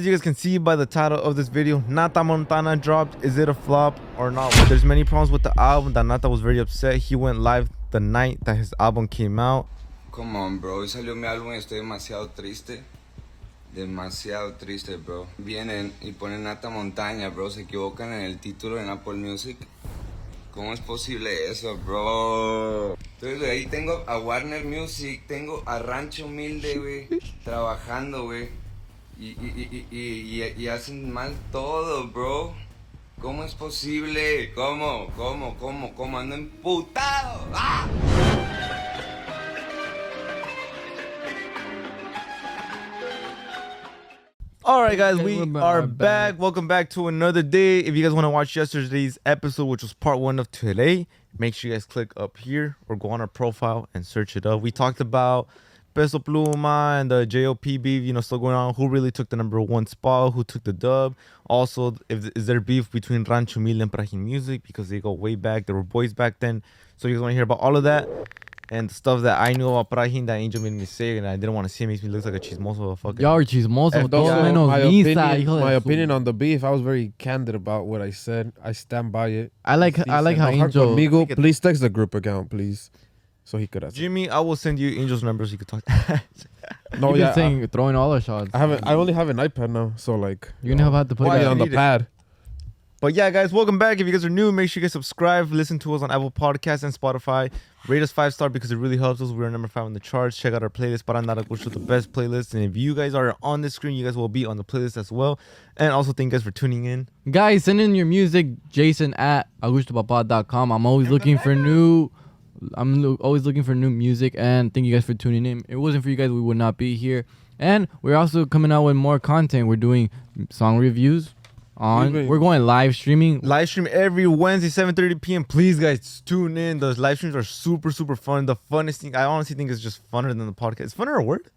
As you guys can see by the title of this video, Nata Montana dropped. Is it a flop or not? There's many problems with the album that Nata was very upset. He went live the night that his album came out. Come on, bro. Hoy salió mi álbum y estoy demasiado triste. Demasiado triste, bro. Vienen y ponen Nata Montaña, bro. Se equivocan en el título en Apple Music. ¿Cómo es posible eso, bro? Entonces, ahí tengo a Warner Music, tengo a Rancho Humilde, güey, trabajando, güey. Y, y, y, y, y, hacen mal todo, bro. ¿Cómo es posible? ¿Cómo? ¿Cómo? ¿Cómo? ¿Cómo? Ando emputado. ¡Ah! All right, guys, we are back. Welcome back to another day. If you guys want to watch yesterday's episode, which was part one of today, make sure you guys click up here or go on our profile and search it up. We talked about Peso Pluma and the JOP beef, you know, still going on. Who really took the number one spot? Who took the dub? Also, if is there beef between Rancho Humilde and Prajin Music because they go way back? They were boys back then. So you guys want to hear about all of that? and the stuff that I knew about Prajin that Angel made me say and I didn't want to see makes me look like a chismoso fucking. Y'all are chismoso. And Todo also, menos my opinion, hijo my opinion on the beef, I was very candid about what I said. I stand by it. I like I like how No hard Angel. Conmigo, Make it- please text the group account, please. So he could have. Jimmy, I will send you Angel's number so you could talk. No, You've yeah. been saying throwing all the shots. I, I haven't. I only have an iPad now, so like. You're gonna uh, have to put Put it that on the need it? pad. but yeah, guys, welcome back. If you guys are new, make sure you guys subscribe. Listen to us on Apple Podcasts and Spotify. Rate us five star because it really helps us. We're number five on the charts. Check out our playlist, Parandara which is the best playlist. And if you guys are on the screen, you guys will be on the playlist as well. And also thank you guys for tuning in. Guys, send in your music, Jason at augustopapa.com. I'm always looking for new. I'm lo- always looking for new music, and thank you guys for tuning in. If it wasn't for you guys, we would not be here. And we're also coming out with more content. We're doing song reviews on. We've been- We're going live streaming. Live stream every Wednesday, 7:30 p.m. Please, guys, tune in. Those live streams are super, super fun. The funnest thing, I honestly think, is just funner than the podcast. Is funner a word?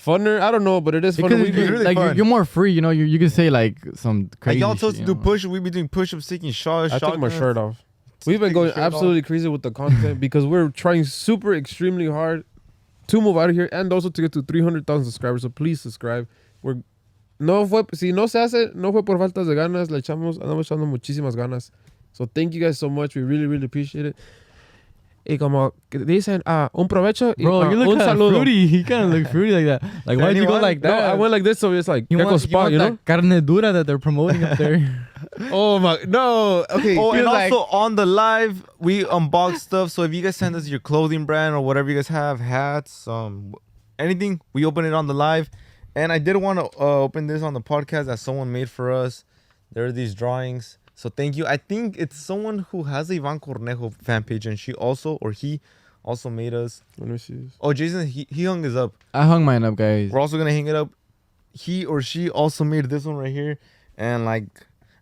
Funner, I don't know, but it is funner. it's We it's be- really like you're, fun. you're more free, you know. You you can say like some Like y'all told us to you do know? push. We be doing push-ups, taking shots. I took my shotguns. shirt off. We've been going your shirt off. absolutely crazy with the content because we're trying super extremely hard to move out of here and also to get to 300,000 subscribers. So please subscribe. We're no fue si no se hace no fue por faltas de ganas. Le echamos andamos echando muchísimas ganas. So thank you guys so much. We really really appreciate it. Y como que dicen, ah, un provecho y Bro, ah, you look un saludo. fruity. He kind of look fruity like that. Like, why'd you go Anyone? like No, that? I went like this, so it's like you Gecko want, you, spot, want you know? carne dura that they're promoting up there. Oh my, no, okay. Oh, and like- also on the live, we unbox stuff. So if you guys send us your clothing brand or whatever you guys have, hats, um, anything, we open it on the live. And I did want to uh, open this on the podcast that someone made for us. There are these drawings. So thank you. I think it's someone who has a Ivan Cornejo fan page, and she also or he also made us. Let me see this. Oh, Jason, he, he hung this up. I hung mine up, guys. We're also gonna hang it up. He or she also made this one right here, and like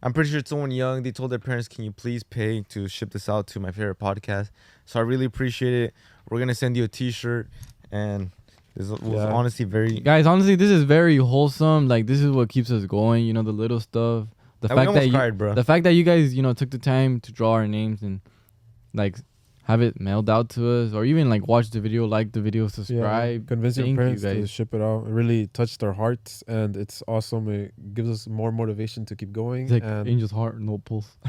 I'm pretty sure it's someone young. They told their parents, "Can you please pay to ship this out to my favorite podcast?" So I really appreciate it. We're gonna send you a T-shirt, and this was Yeah. honestly very. Guys, honestly, this is very wholesome. Like, this is what keeps us going. You know, the little stuff. The And fact almost that you, cried, bro. the fact that you guys, you know, took the time to draw our names and like have it mailed out to us, or even like watch the video, like the video, subscribe. Convince your Thank you, parents to ship it out. It really touched our hearts, and it's awesome. It gives us more motivation to keep going. It's like and Angel's heart, no pulse.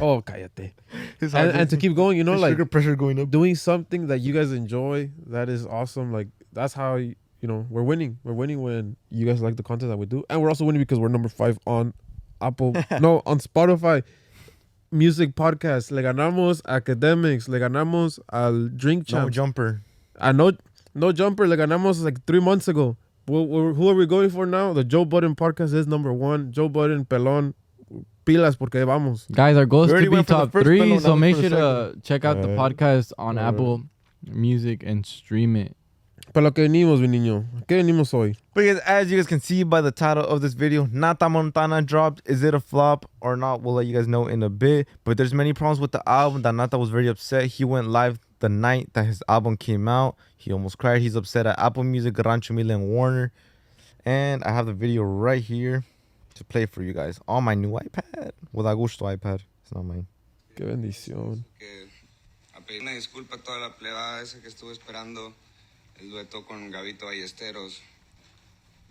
oh, cállate. His And, heart and to keep going, you know, like sugar pressure going up. doing something that you guys enjoy. That is awesome. Like that's how you know we're winning. We're winning when you guys like the content that we do, and we're also winning because we're number five on Apple. no, on Spotify. Music podcast. Le ganamos academics. Le ganamos al drink No champs. jumper. Ah, I know no jumper le ganamos like three months ago. Who, who who are we going for now? The Joe Budden podcast is number one. Joe Budden, pelón, pilas porque vamos. Guys, our goal is We to already be went for the top first three, pillow, so now make for the sure to check out the Alright. podcast on Alright. Apple Music and stream it. Para lo que venimos, mi niño. ¿Qué venimos hoy? But guys, as you guys can see by the title of this video, Nata Montana dropped. Is it a flop or not? We'll let you guys know in a bit. But there's many problems with the album that Nata was very upset. He went live the night that his album came out. He almost cried. He's upset at Apple Music, Rancho Humilde, and Warner. And I have the video right here to play for you guys on my new iPad. With Augusto iPad. It's not mine. Qué bendición. que a pedir una disculpa a toda la plebada esa que estuvo esperando el dueto con Gabito Ballesteros.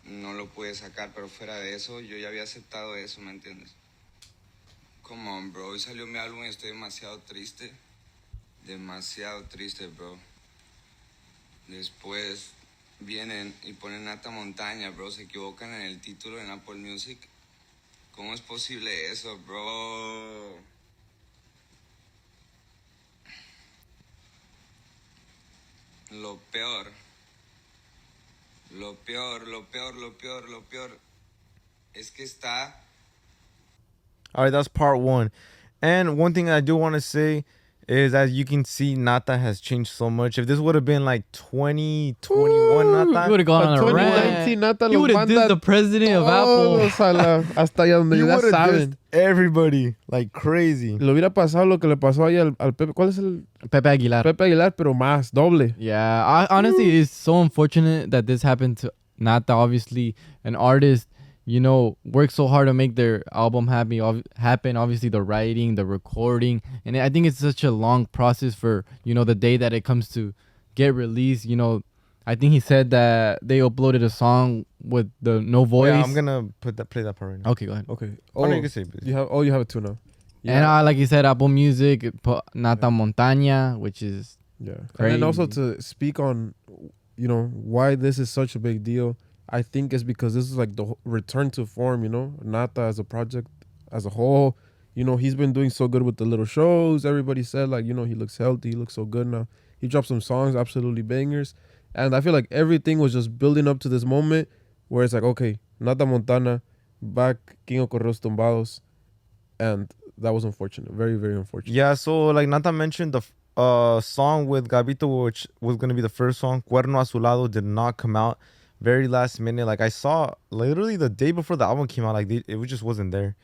no lo pude sacar, pero fuera de eso, yo ya había aceptado eso, ¿me entiendes? Come on, bro. Hoy salió mi álbum y estoy demasiado triste. Demasiado triste, bro. Después vienen y ponen Nata Montaña, bro. Se equivocan en el título en Apple Music. ¿Cómo es posible eso, bro? Lo peor. Lo peor, lo peor, lo peor, lo peor. Es que está All right, that's part one. And one thing I do want to say is as you can see, Nata has changed so much. If this would have been like 2021 You would have gone on a 2019 rant. Nata You would have manda dissed the president of Apple. todos a la- hasta allá donde you ya would have saben. everybody like crazy. Lo hubiera pasado lo que le pasó ahí al, al Pepe. ¿Cuál es el Pepe Aguilar. Pepe Aguilar? Pero más, doble. Yeah, I, honestly, mm. it's so unfortunate that this happened to Nata. Obviously, an artist, you know, works so hard to make their album happy, ob- happen. Obviously, the writing, the recording, and I think it's such a long process for you know the day that it comes to get released. You know, I think he said that they uploaded a song with the no voice. Yeah, I'm gonna put that play that part right now. Okay, go ahead. Okay. Oh, Oh, no, you can say you have, oh, you have it too now. And uh, like you said, Apple Music put Nata Montaña, which is Yeah. And then also to speak on, you know, why this is such a big deal. I think it's because this is like the return to form. You know, Nata as a project as a whole. You know, he's been doing so good with the little shows. Everybody said like, you know, he looks healthy. He looks so good now. He dropped some songs, absolutely bangers. And I feel like everything was just building up to this moment where it's like, okay, Nata Montana, back King of Corridos Tumbados, and that was unfortunate. Very, very unfortunate. Yeah, so like Nata mentioned, the uh song with Gabito, which was gonna be the first song, Cuerno a su lado, did not come out. Very last minute. Like I saw literally the day before the album came out, like it just wasn't there.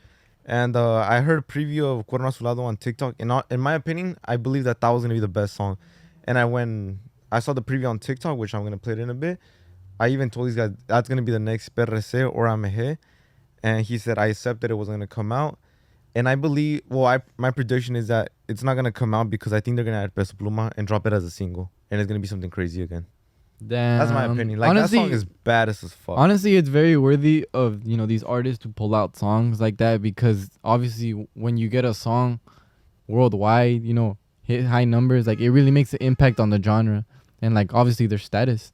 And uh, I heard a preview of Cuerno a su lado on TikTok. And in my opinion, I believe that that was gonna be the best song. And I went, I saw the preview on TikTok, which I'm gonna play it in a bit. I even told these guys that's gonna be the next PRC or AMG. And he said I accepted it was gonna come out. And I believe, well, I my prediction is that it's not gonna come out because I think they're gonna add Peso Pluma and drop it as a single, and it's gonna be something crazy again. Damn. That's my opinion. Like honestly, that song is badass as fuck. Honestly, it's very worthy of you know these artists to pull out songs like that because obviously when you get a song worldwide, you know, hit high numbers, like it really makes an impact on the genre and like obviously their status.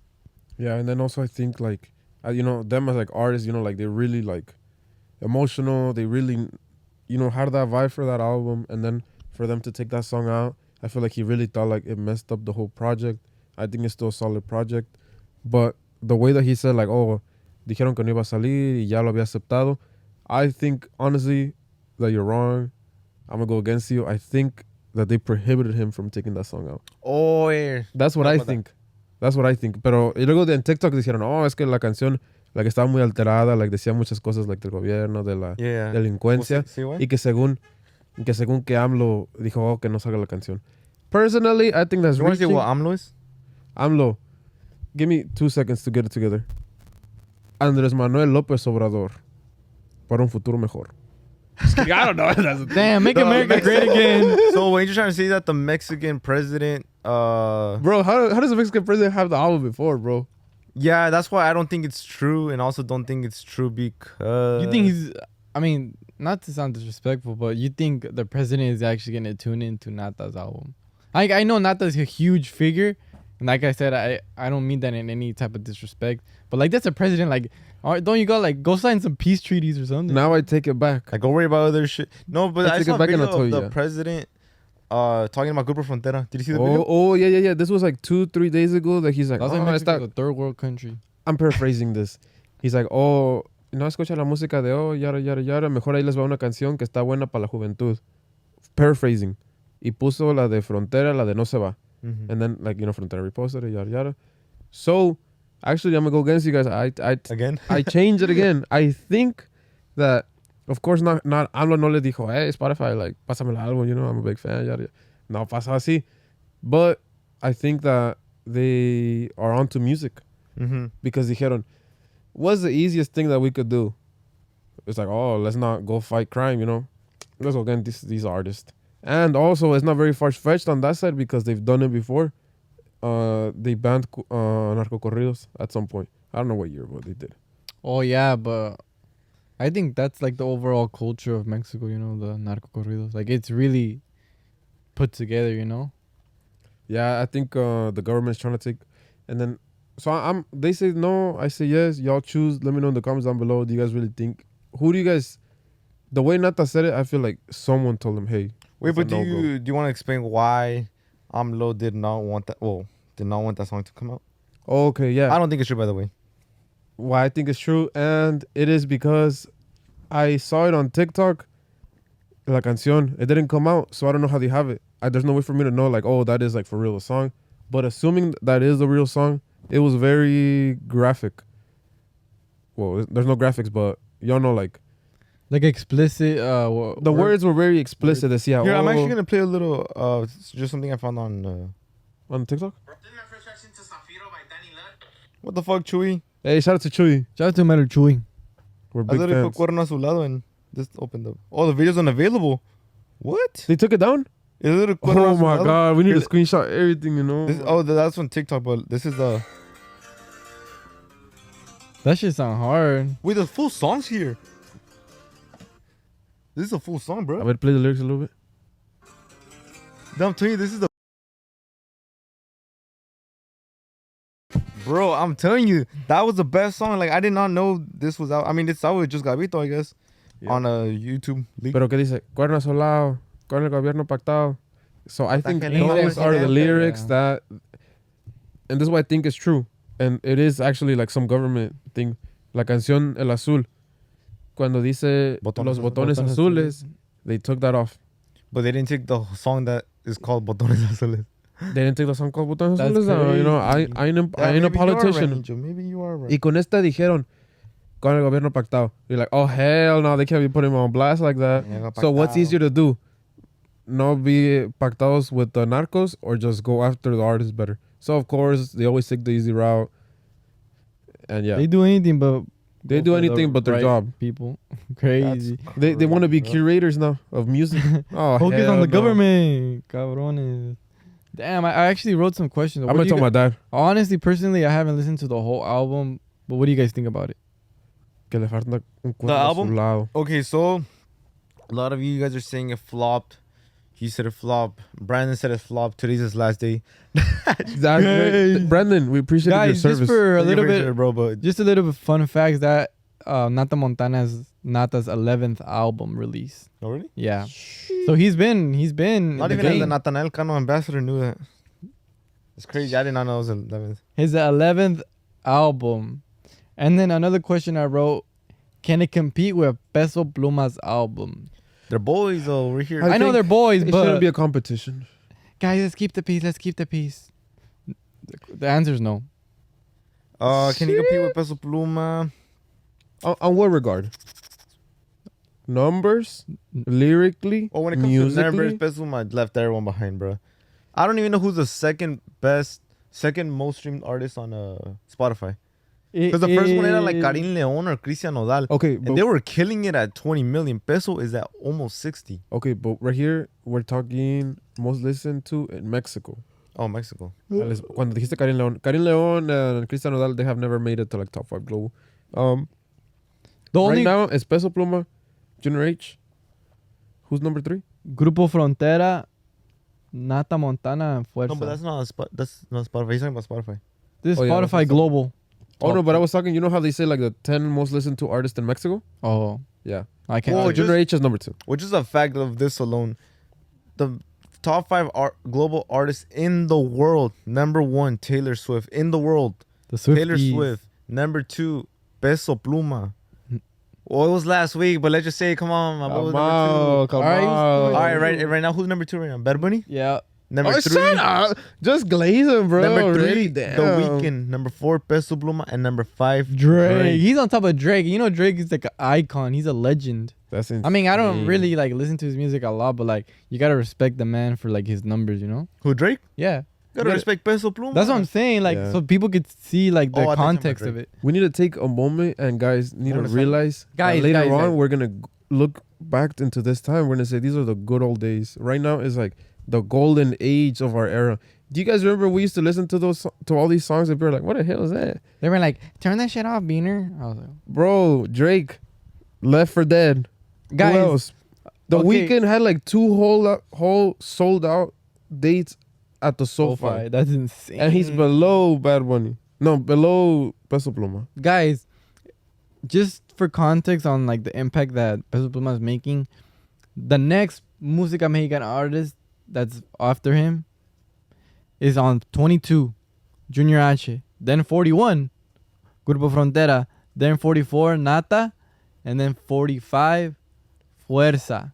Yeah, and then also I think like uh, you know them as like artists, you know, like they're really like emotional. They really, you know, had that vibe for that album, and then for them to take that song out, I feel like he really thought like it messed up the whole project. I think it's still a solid project, but the way that he said like, oh, dijeron que no iba a salir y ya lo había aceptado, I think honestly that you're wrong. I'm gonna go against you. I think that they prohibited him from taking that song out. oh, yeah. That's what I that. think. That's what I think. Pero y luego en TikTok dijeron, oh, es que la canción like, estaba muy alterada, like, decía muchas cosas like, del gobierno, de la Yeah. delincuencia, what? y que según que según que AMLO dijo oh, que no salga la canción. Personally, I think that's You to reaching. what AMLO is? AMLO, give me two seconds to get it together. Andrés Manuel López Obrador, para un futuro mejor. I don't know. That's Damn, make No, America Mex- great again. so when you're trying to say that the Mexican president, uh, bro, how, how does the Mexican president have the album before, bro? yeah, that's why I don't think it's true, and also don't think it's true because you think he's? I mean, not to sound disrespectful, but you think the president is actually gonna tune into Nata's album? I I know Nata's a huge figure, and like I said, I I don't mean that in any type of disrespect, but like that's a president. Like, don't you go like go sign some peace treaties or something? Now I take it back. Like, go worry about other shit. No, but Let's I take saw it back video of the president uh talking about Grupo Frontera. Did you see the Oh, video? oh yeah, yeah, yeah. This was like two, three days ago that he's like, That's oh, like Mexico's esta- a third world country. I'm paraphrasing this. He's like, oh, no escucha la música de oh, yara, yara, yara. Mejor ahí les va una canción que está buena para la juventud. Paraphrasing. Y puso la de Frontera, la de No se va. Mhm. And then, like, you know, Frontera reposted it, yada yada. So, actually, I'm to go against you guys. I, I, Again? I changed it again. I think that, of course, not, not, AMLO no le dijo, hey, Spotify, like, pásame el álbum, you know, I'm a big fan, yada, yada. No pasa así. But I think that they are onto music mm-hmm. because dijeron, what's the easiest thing that we could do? It's like, oh, let's not go fight crime, you know? Let's go against these, these artists. And also, it's not very far fetched on that side because they've done it before. Uh, they banned uh, narco corridos at some point. I don't know what year, but they did. Oh yeah, but I think that's like the overall culture of Mexico. You know, the narco corridos. Like it's really put together. You know. Yeah, I think uh, the government's trying to take, and then so I- I'm. They say no, I say yes. Y'all choose. Let me know in the comments down below. Do you guys really think? Who do you guys? The way Nata said it, I feel like someone told him, "Hey, Wait, but do no-go." you do you want to explain why AMLO did not want that? Well, did not want that song to come out. Oh, okay, yeah. I don't think it's true, by the way. Why I think it's true, and it is because I saw it on TikTok. La canción, it didn't come out, so I don't know how they have it. I, there's no way for me to know, like, oh, that is like for real a song. But assuming that is a real song, it was very graphic. Well, there's no graphics, but y'all know, like, Like explicit. Uh, wo- the word- words were very explicit. To see how Here, I'm actually gonna play a little. Uh, just something I found on. Uh, on TikTok. This is my first reaction to Zafiro by Danny Luck. what the fuck, Chewy? Hey, shout out to Chuy. Shout out to Metal Chewy. We're big I big literally put fans. Cuerno a su lado and this opened up. Oh, the video's unavailable. What? They took it down. It a Cuerno Oh su my lado? god, we need to screenshot everything, you know. This, oh, that's on TikTok, but this is the. That shit sound hard. Wait, the full song's here. This is a full song, bro. I bro. would play the lyrics a little bit. I'm telling you, this is the. Bro, I'm telling you, that was the best song. Like, I did not know this was out. I mean, it's out with just Gabito, I guess, Yeah. on a YouTube leak. Pero que dice, cuerno solado, con el gobierno pactado. So I think Ataque those are the lyrics yeah. that, and this is why I think it's true. And it is actually like some government thing. La canción El Azul, cuando dice Botones los azules. botones azules, they took that off. But they didn't take the song that is called Botones Azules. They didn't take the song called botones That's azules. uh, you know, I. I ain't, a- I Yeah, ain't a maybe you are right, politician. Angel. Maybe you are right. Y con esta dijeron, con el gobierno pactado. You're like, oh hell no, they can't be putting him on blast like that. So what's easier to do? Not be pactados with the narcos or just go after the artist better? So of course they always take the easy route. And yeah, they, do anything but. Do go for the anything but their right job. People, crazy. They they want to be bro. curators now of music. oh, Focus hell on the no. government, cabrones. Damn, I, I actually wrote some questions. I'm What gonna do tell you my dad Honestly, personally, I haven't listened to the whole album. But what do you guys think about it? que le falta un cuerno a su album? lado. Okay, so a lot of you guys are saying it flopped. He said it flop. Brandon said it flop. Today's his last day. That's Hey. great. Brandon, we appreciate your Guys, service. just for a Thank you little for your bit, bro. But just a little bit of fun facts that uh, Nata Montana's Nata's 11th album release. already, Yeah. So he's been he's been not in even as the game. Natanael Cano ambassador knew that. It's crazy. I did not know it was 11th. his 11th album. And then another question I wrote, can it compete with Peso Pluma's album? They're boys though. We're here. I, know they're boys, It but shouldn't be a competition. guys, let's keep the peace. Let's keep the peace. The, the answer is no. Uh, can he compete with Peso Pluma? On, on what regard? Numbers, lyrically, Oh, when it comes musically. to numbers, Peso Pluma left everyone behind, bro. I don't even know who's the second best, second most streamed artist on uh Spotify. Because the first one era like Eh, Carin Leon or Christian Nodal. okay, And they were killing it at 20 million. Peso is at almost 60. okay, but right here we're talking most listened to in Mexico. Oh, Mexico. Les- Cuando dijiste Carin León, Carin León and Christian Nodal, they have never made it to like top five global. Um, The right only now it's Peso Pluma, Junior H. Who's number three? Grupo Frontera, Nata Montana, and Fuerza. No, but that's not a spot. That's not Spotify. He's talking about Spotify. this is Oh, Spotify what's up. Global. Oh no, but I was talking. You know how they say like the ten most listened to artists in Mexico? Oh, Yeah, I can't. Well, Junior H is number two. Which is a fact of this alone. The top five art, global artists in the world. Number one, Taylor Swift. In the world. the Swifties. Taylor Swift. Number two, Peso Pluma. Well, it was last week, but let's just say, come on, my boy was number Come two. on, All right, All right, right, right now, who's number two right now? Bad Bunny. Yeah. Number Oh, three. shut up! Just glaze him, bro. Number three, Really? The Damn. Weeknd. Number four, Peso Pluma, and number five, Drake. He's on top of Drake. You know, Drake is like an icon. He's a legend. That's I mean, I don't really like listen to his music a lot, but like you gotta respect the man for like his numbers. You know? Who Drake? Yeah. Gotta Yeah. respect Peso Pluma. That's what I'm saying. Like, Yeah. so people could see like Oh, the I thought you meant context of it. We need to take a moment and guys need to realize Guys, that later guys, on guys. we're gonna look back into this time. We're gonna say these are the good old days. Right now is like the golden age of our era. Do you guys remember we used to listen to those to all these songs and we were like, "What the hell is that?" They were like, "Turn that shit off, Beaner." I was like, Bro, Drake, Left for Dead. "Guys, Who else? The okay. Weeknd had like two whole whole sold out dates at the SoFi, SoFi, that's insane." and he's below Bad Bunny. No, below Peso Pluma. guys, just for context on like the impact that Peso Pluma is making, the next Música Mexicana artist that's after him is on 22, Junior H, then 41, Grupo Frontera, then 44, Nata, and then 45, Fuerza.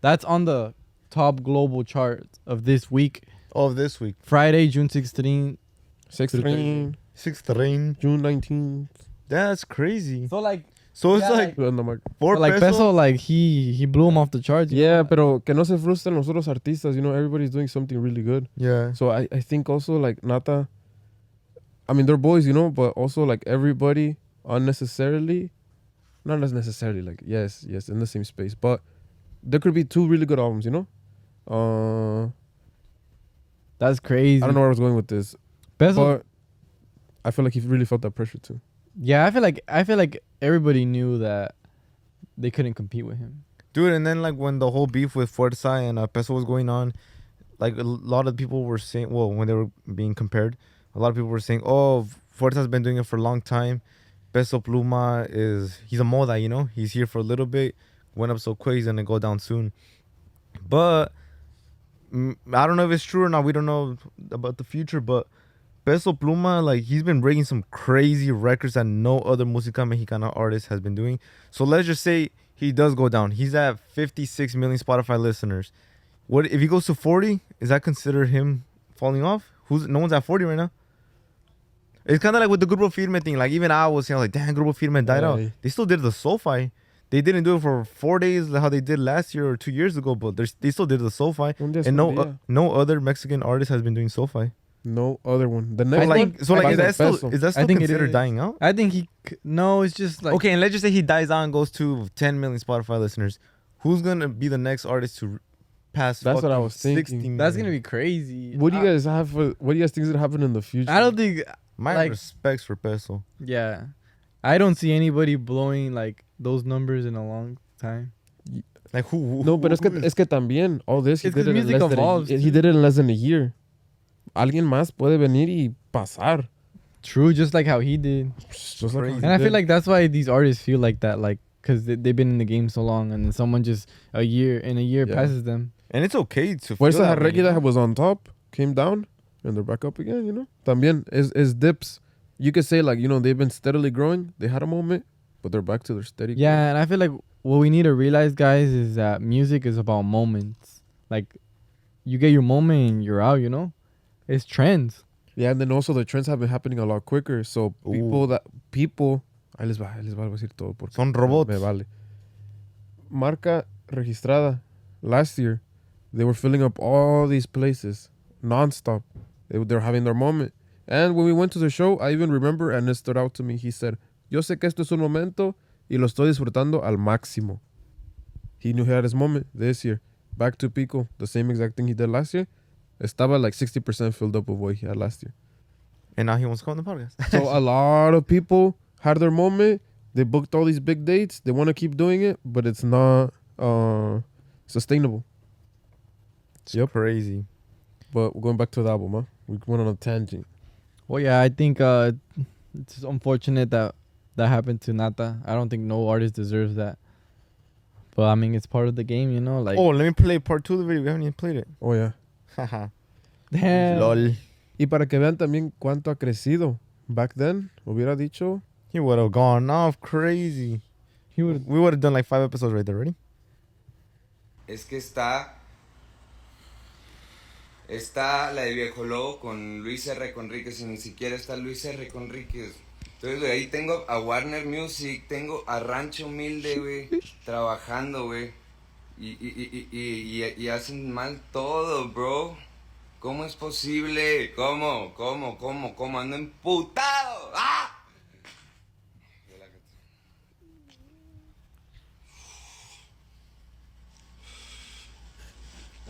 That's on the top global chart of this week, Of this week. Friday, June 16. Sixth To the rain, Sixth rain. June nineteenth. That's crazy. So like, So it's Yeah, like four like peso. Peso, like he he blew him off the charts. Yeah, know? pero que no se frustren los otros artistas. You know, everybody's doing something really good. Yeah. So I, I think also like Nata, I mean they're boys, you know, but also like everybody unnecessarily, not as necessarily like yes, yes, in the same space, but there could be two really good albums, you know. Uh, That's crazy. I don't know where I was going with this, Peso, but I feel like he really felt that pressure too. yeah, I feel like I feel like everybody knew that they couldn't compete with him. Dude, and then like when the whole beef with Fuerza and uh, Peso was going on, like a lot of people were saying, well, when they were being compared, a lot of people were saying, oh, Fuerza's been doing it for a long time. Peso Pluma is, he's a moda, you know? He's here for a little bit, went up so quick, he's gonna go down soon. But I don't know if it's true or not. We don't know about the future, but Peso Pluma, like he's been breaking some crazy records that no other música mexicana artist has been doing. So let's just say he does go down. He's at 56 million Spotify listeners. What if he goes to 40? Is that considered him falling off? Who's no one's at 40 right now? It's kind of like with the Grupo Firme thing. Like even I was saying, like, damn, Grupo Firme died out. They still did the SoFi. They didn't do it for four days how they did last year or two years ago, but they still did the SoFi. And no, uh, no other Mexican artist has been doing SoFi. No other one. The So next like, one, so like, is that still is that still think it considered is. dying out? I think he no, it's just like okay, and let's just say he dies out and goes to 10 million Spotify listeners. Who's gonna be the next artist to pass? That's what I was thinking. 60 That's gonna be crazy. what do you I- guys have? For, what do you guys think is gonna happen in the future? I don't think. My like- respects for Peso. Yeah, I don't see anybody blowing like those numbers in a long time. Like who? who No, but who es que is- es que también all this he It's 'cause did it in music less than a, evolves, he did it in less than a year. Alguien más puede venir y pasar. True, just like how he did. Just like how he And I feel like that's why these artists feel like that, like because they, they've been in the game so long, and then someone just a year in a year Yeah. passes them. and it's okay to. feel Fuerza that way, Reggae that was on top came down and they're back up again. You know, también is is dips. You could say like you know they've been steadily growing. They had a moment, but they're back to their steady. growth. Yeah, and I feel like what we need to realize, guys, is that music is about moments. Like, you get your moment and you're out. You know, it's trends. Yeah, and then also the trends have been happening a lot quicker. So people Ooh. that people, ahí les va, ahí les va a decir todo porque Son robots. me vale. Marca registrada last year, they were filling up all these places nonstop. They they're having their moment. And when we went to the show, I even remember, and it stood out to me. He said, "Yo sé que esto es un momento y lo estoy disfrutando al máximo." He knew he had his moment this year. Back to Pico, the same exact thing he did last year. Estaba like 60% filled up with what he had last year. And now he wants to come on the podcast. So a lot of people had their moment. They booked all these big dates. They want to keep doing it, but it's not uh, sustainable. It's crazy. But going back to the album, huh? We went on a tangent. Well, yeah, I think uh, it's unfortunate that that happened to Nata. I don't think no artist deserves that. But I mean, it's part of the game, you know. Like, oh, let me play part two of the video. We haven't even played it. Oh yeah. Lol. Y para que vean también cuánto ha crecido. Back then, hubiera dicho. He would have gone off crazy. He would. We would have done like five episodes right there. Ready? Es que está. Está la de Viejo Lobo con Luis R. Conríquez y ni siquiera está Luis R. Conríquez. Entonces, güey, ahí tengo a Warner Music, tengo a Rancho Humilde, güey, trabajando, güey. Y, y, y, y, hacen mal todo, bro. ¿Cómo es posible? ¿Cómo? ¿Cómo? ¿Cómo? ¿Cómo? Ando emputado. ¡Ah!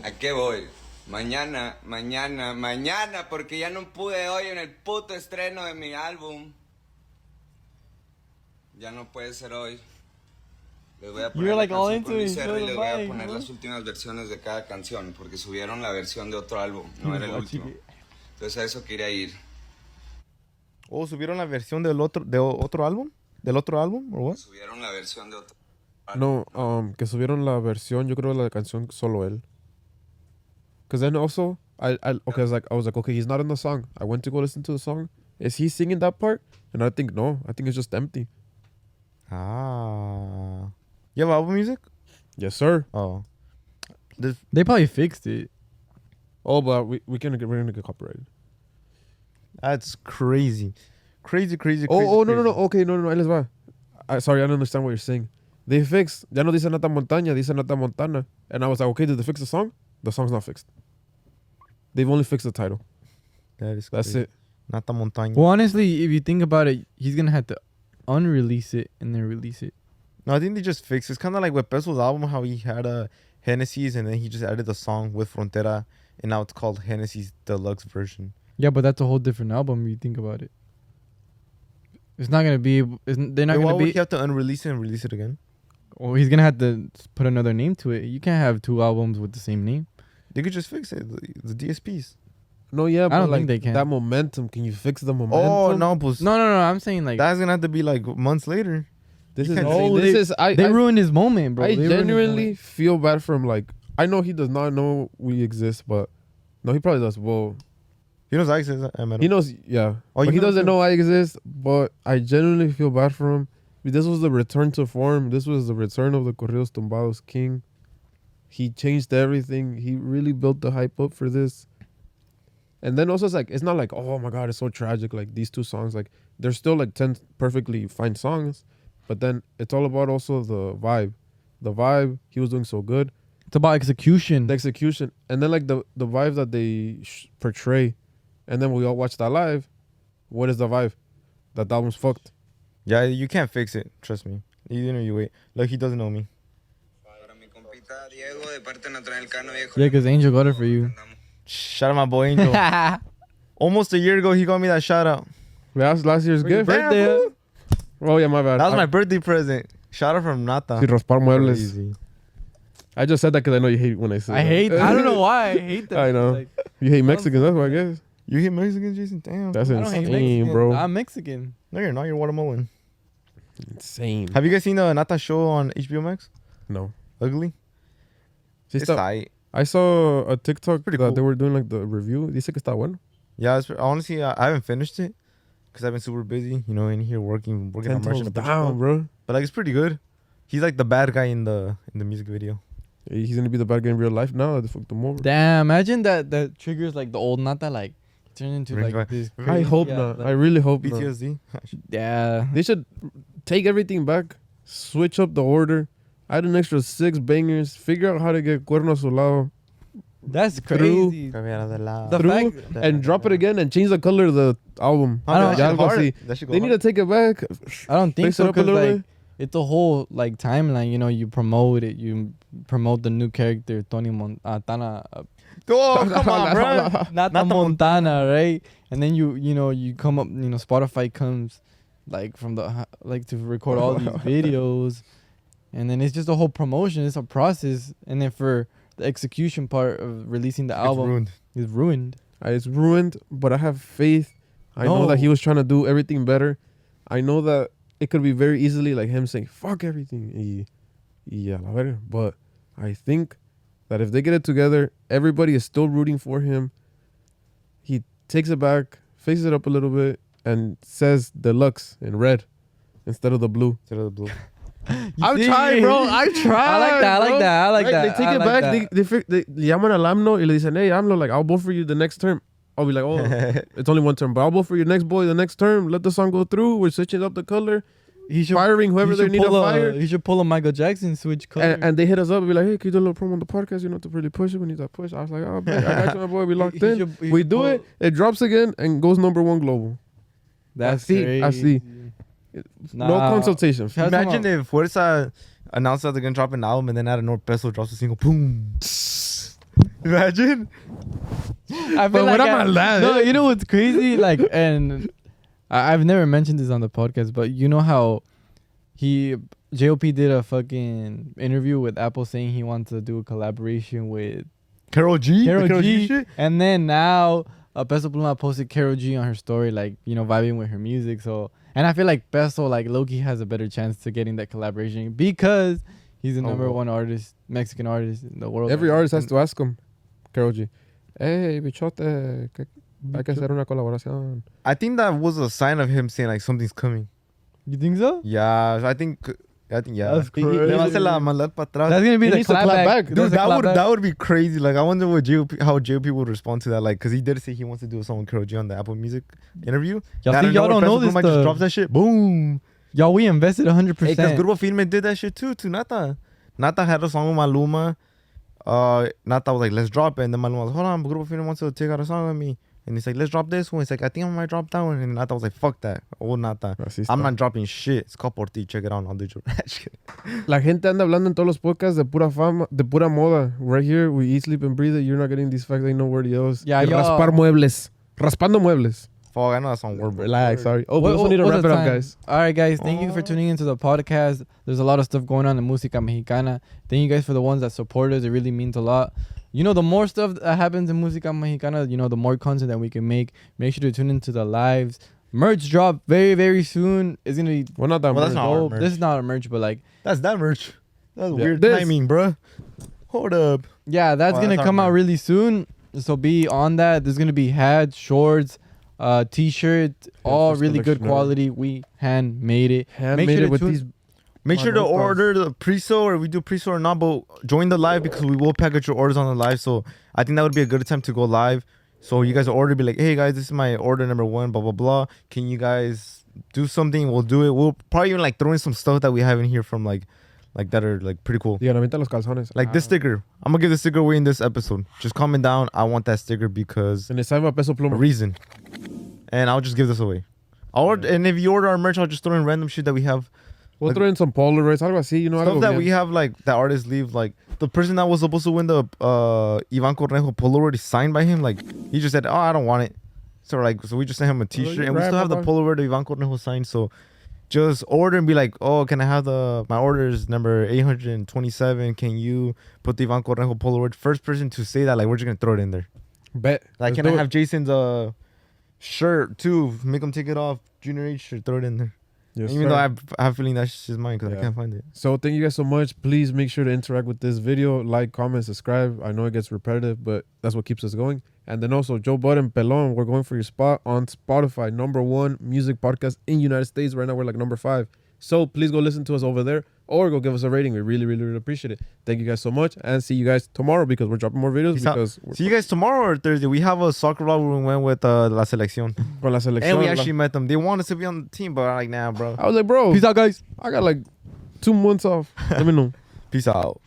¿A qué voy? Mañana, mañana, mañana, porque ya no pude hoy en el puto estreno de mi álbum. Ya no puede ser hoy. Les voy a poner like, all into it, y les voy a poner las últimas versiones de cada canción, porque subieron la versión de otro álbum, no era el Watching último. it. Entonces a eso quería ir. Oh, subieron la versión del otro, de o- otro álbum, del otro álbum, o what? Subieron la versión de otro No, um, que subieron la versión, yo creo la canción solo él. Cause then also, I, I okay, I was like, I was like, okay, he's not in the song. I went to go listen to the song. Is he singing that part? And I think no, I think it's just empty. Ah. You have album music? Yes, sir. Oh. This, They probably fixed it. Oh, but we we can get we're gonna get copyrighted. that's crazy. Crazy, crazy, oh, crazy. Oh, oh no, no, no. crazy. Okay, no, no, no. Ahí les va. I, sorry, I don't understand what you're saying. They fixed. Ya no dice Nata Montaña, dice Nata Montana. And I was like, okay, did they fix the song? The song's not fixed. They've only fixed the title. That is That's crazy. it. Nata Montaña. Well, honestly, if you think about it, he's gonna have to unrelease it and then release it. No, I think they just fixed. It's kind of like with Peso's album, how he had a Génesis and then he just added the song with Frontera, and now it's called Génesis Deluxe version. Yeah, but that's a whole different album. You think about it, it's not gonna be. It's, they're not Wait, gonna would be. he have to unrelease it and release it again? Or he's gonna have to put another name to it. You can't have two albums with the same name. They could just fix it. The, the DSPs. No, yeah, but don't like think they can. that momentum. Can you fix the oh, momentum? Oh no, pues, No, no, no. I'm saying like that's gonna have to be like months later. This You is can't say- this they- is I. they I, ruined his moment, bro. I They ruined his genuinely moment. feel bad for him. Like I know he does not know we exist, but no, he probably does. Well, He knows I exist. I met he knows, yeah. Oh, but he know doesn't too? know I exist. But I genuinely feel bad for him. This was the return to form. This was the return of the Corridos Tumbados king. He changed everything. He really built the hype up for this. And then also it's like it's not like oh my god it's so tragic like these two songs like they're still like ten perfectly fine songs, but then it's all about also the vibe, the vibe he was doing so good, It's about execution. the execution, and then like the the vibe that they sh- portray, and then we all watch that live. What is the vibe? That the album's fucked. Yeah, you can't fix it. Trust me. You know you wait. Like he doesn't know me. Para mi compita Diego de parte de Natanael Cano, viejo. yeah, because Angel got it for you. Shout out my boy Angel. Almost a year ago, he got me that shout out. That's last year's For gift. birthday, Damn, huh? fool. Oh yeah, my bad. That was I, my birthday present. Shout out from Nata. Sí, raspar muebles. Crazy. I just said that because I know you hate when I say. I that. hate. I don't know why I hate that. I know. Like, You hate Mexicans. That's why I guess. You hate Mexicans, Jason? Damn. That's I don't hate insane, bro. I'm Mexican. no, you're not. You're Guatemalan. insane. Have you guys seen the Nata show on HBO Max? No. Ugly. Sí It's tight. I saw a TikTok Pretty that cool. they were doing like the review. Dice que está bueno. Yeah, it's, honestly, I, I haven't finished it because I've been super busy. You know, in here working, working Ten on merchant toes a down, bro. But like, it's pretty good. He's like the bad guy in the in the music video. He's gonna be the bad guy in real life now. The fuck him over. Damn, imagine that that triggers like the old Nata like turn into Brings like back- this. I crazy hope ass, not. like- I really hope not. PTSD. yeah. They should take everything back, switch up the order, add an extra six bangers, figure out how to get Cuerno a su lado, That's Through- crazy. the The through, fact- and drop it again and change the color of the album. I don't- Ya algo así. They need to take it back, I don't think fix so it up a because little like bit. it's a whole like timeline. You know, you promote it. You promote the new character Tony Montana, uh, Oh, come on, bro. not Not the the Montana, right? And then you you know you come up. You know, Spotify comes like from the h- like to record all these videos, and then it's just a whole promotion. It's a process, and then for the execution part of releasing the It's album ruined. is ruined. Uh, It's ruined, but I have faith. I know that he No. was trying to do everything better. I know that it could be very easily like him saying "fuck everything," y, y a la verga. But I think that if they get it together, everybody is still rooting for him. He takes it back, fixes it up a little bit, and says "deluxe" in red instead of the blue. Instead of the blue. I'm trying, bro. I'm trying. I like that. I bro. like that. I like Right? that. They take I it like back. that. They, they, they, llaman al AMLO y le dicen, hey, AMLO, like, I'll vote for you the next term. I'll be like, oh, it's only one term, but I'll vote for your next boy the next term. Let the song go through. We're switching up the color, He should firing whoever he they need to fire. He should pull a Michael Jackson switch color. And, and they hit us up and be like, hey, can you do a little promo on the podcast? You know, to really push it. We need that push. I was like, oh, man, I got you, my boy. We locked He in. should- we do pull- it. It drops again and goes number one global. That's see, crazy. I see. No consultation. Shout out to Imagine my- if Fuerza announced that they're gonna drop an album and then out of North Peso drops a single. Boom. Imagine. I feel But like what I- about that? No, you know what's crazy? Like, and I, I've never mentioned this on the podcast, but you know how he JOP did a fucking interview with Apple saying he wants to do a collaboration with Karol G. Karol, The G, shit? and then now uh, Peso Pluma posted Karol G on her story, like you know, vibing with her music. So, and I feel like Peso, like Loki, has a better chance to getting that collaboration because he's the Oh, number well. one artist, Mexican artist in the world. Every artist has to ask him, Karol G. Hey, bichote, que hay que hacer una colaboración. I think that was a sign of him saying like something's coming. You think so? Yeah, I think. I think yeah. That's He- he- le va a hacer crazy. la maldad para atrás. That's gonna be He the clap clap back. back. Dude, that would back. that would be crazy. Like, I wonder what JOP, how JOP would respond to that. Like, cause he did say he wants to do a song with Karol G on the Apple Music interview. Y'all Out see, of y'all don't know this Pluma just drops that shit. Boom. Y'all, we invested 100%. Hey, cause Grupo Firme did that shit too to Nata. Nata had a song with Maluma. Uh, Nata was like, let's drop it. And then Maluma was, hold on, Grupo Firme wants to take out a song with me. And he's like, let's drop this one. He's like, I think I might drop that one. And Nata was like, fuck that. Oh, Nata. I'm not dropping shit. It's called por ti. Check it out. I'll do your. La gente anda hablando en todos los podcasts de pura fama, de pura moda. Right here, we eat, sleep, and breathe it. You're not getting these facts. Ain't nowhere else. Yeah, raspar muebles. Raspando muebles. Fuck, I know that's on word. but- Relax, sorry. Oh, we also need to what's wrap the it up, time? guys. All right, guys. Thank you for Oh. tuning into the podcast. There's a lot of stuff going on in Música Mexicana. Thank you guys for the ones that support us. It really means a lot. You know, the more stuff that happens in Música Mexicana, you know, the more content that we can make. Make sure to tune into the lives. Merch drop very, very soon. It's gonna be Well, not that Well, that's not our merch. This is not a merch, but like, That's that merch. That's Yeah. weird This- timing, bro. Hold up. yeah, that's Oh, gonna come out merch. really soon. So be on that. There's gonna be hats, shorts, uh, t-shirt, all really good collection ever. quality. We hand made it. Handmade sure it with these. Make sure to no order the pre-sale or we do pre-sale or not, but join the live because we will package your orders on the live. So I think that would be a good time to go live. So you guys order, be like, hey guys, this is my order number one, blah blah blah. Can you guys do something? We'll do it. We'll probably even like throw in some stuff that we have in here from like, like that are like pretty cool. Digan, avienta los calzones. Like this sticker. I'm gonna give the sticker away in this episode. Just comment down. I want that sticker because And it's time for peso a pluma. reason. And I'll just give this away. I'll order, and if you order our merch, I'll just throw in random shit that we have. We'll Like- throw in some Polaroids, algo así, you know, Stuff algo that bien. we have like that artists leave like the person that was supposed to win the uh Ivan Cornejo Polaroid is signed by him. Like he just said, Oh, I don't want it. So like so we just sent him a t shirt you and we still have the Polaroid of Ivan Cornejo signed. So just order and be like, Oh, can I have the my order is number eight hundred and twenty seven. Can you put the Ivan Cornejo Polaroid? First person to say that, like we're just gonna throw it in there. Bet. Like Let's can I it. have Jason's uh shirt too? Make him take it off. Junior H shirt, throw it in there. Yes, Even sir. though I have, I have a feeling that's just mine because Yeah. I can't find it. So thank you guys so much. Please make sure to interact with this video, like, comment, subscribe. I know it gets repetitive, but that's what keeps us going. And then also Joe Budden Pelon, we're going for your spot on Spotify, number one music podcast in United States. Right now we're like number five. So please go listen to us over there or go give us a rating. We really, really, really appreciate it. Thank you guys so much, and see you guys tomorrow because we're dropping more videos Peace because we're See you guys tomorrow or Thursday. We have a soccer vlog where we went with uh, La Selección. con la selección. And we actually met them. They wanted to be on the team, but I'm like, nah, bro. I was like, bro, Peace out, guys. I got like two months off. Let me know. Peace out.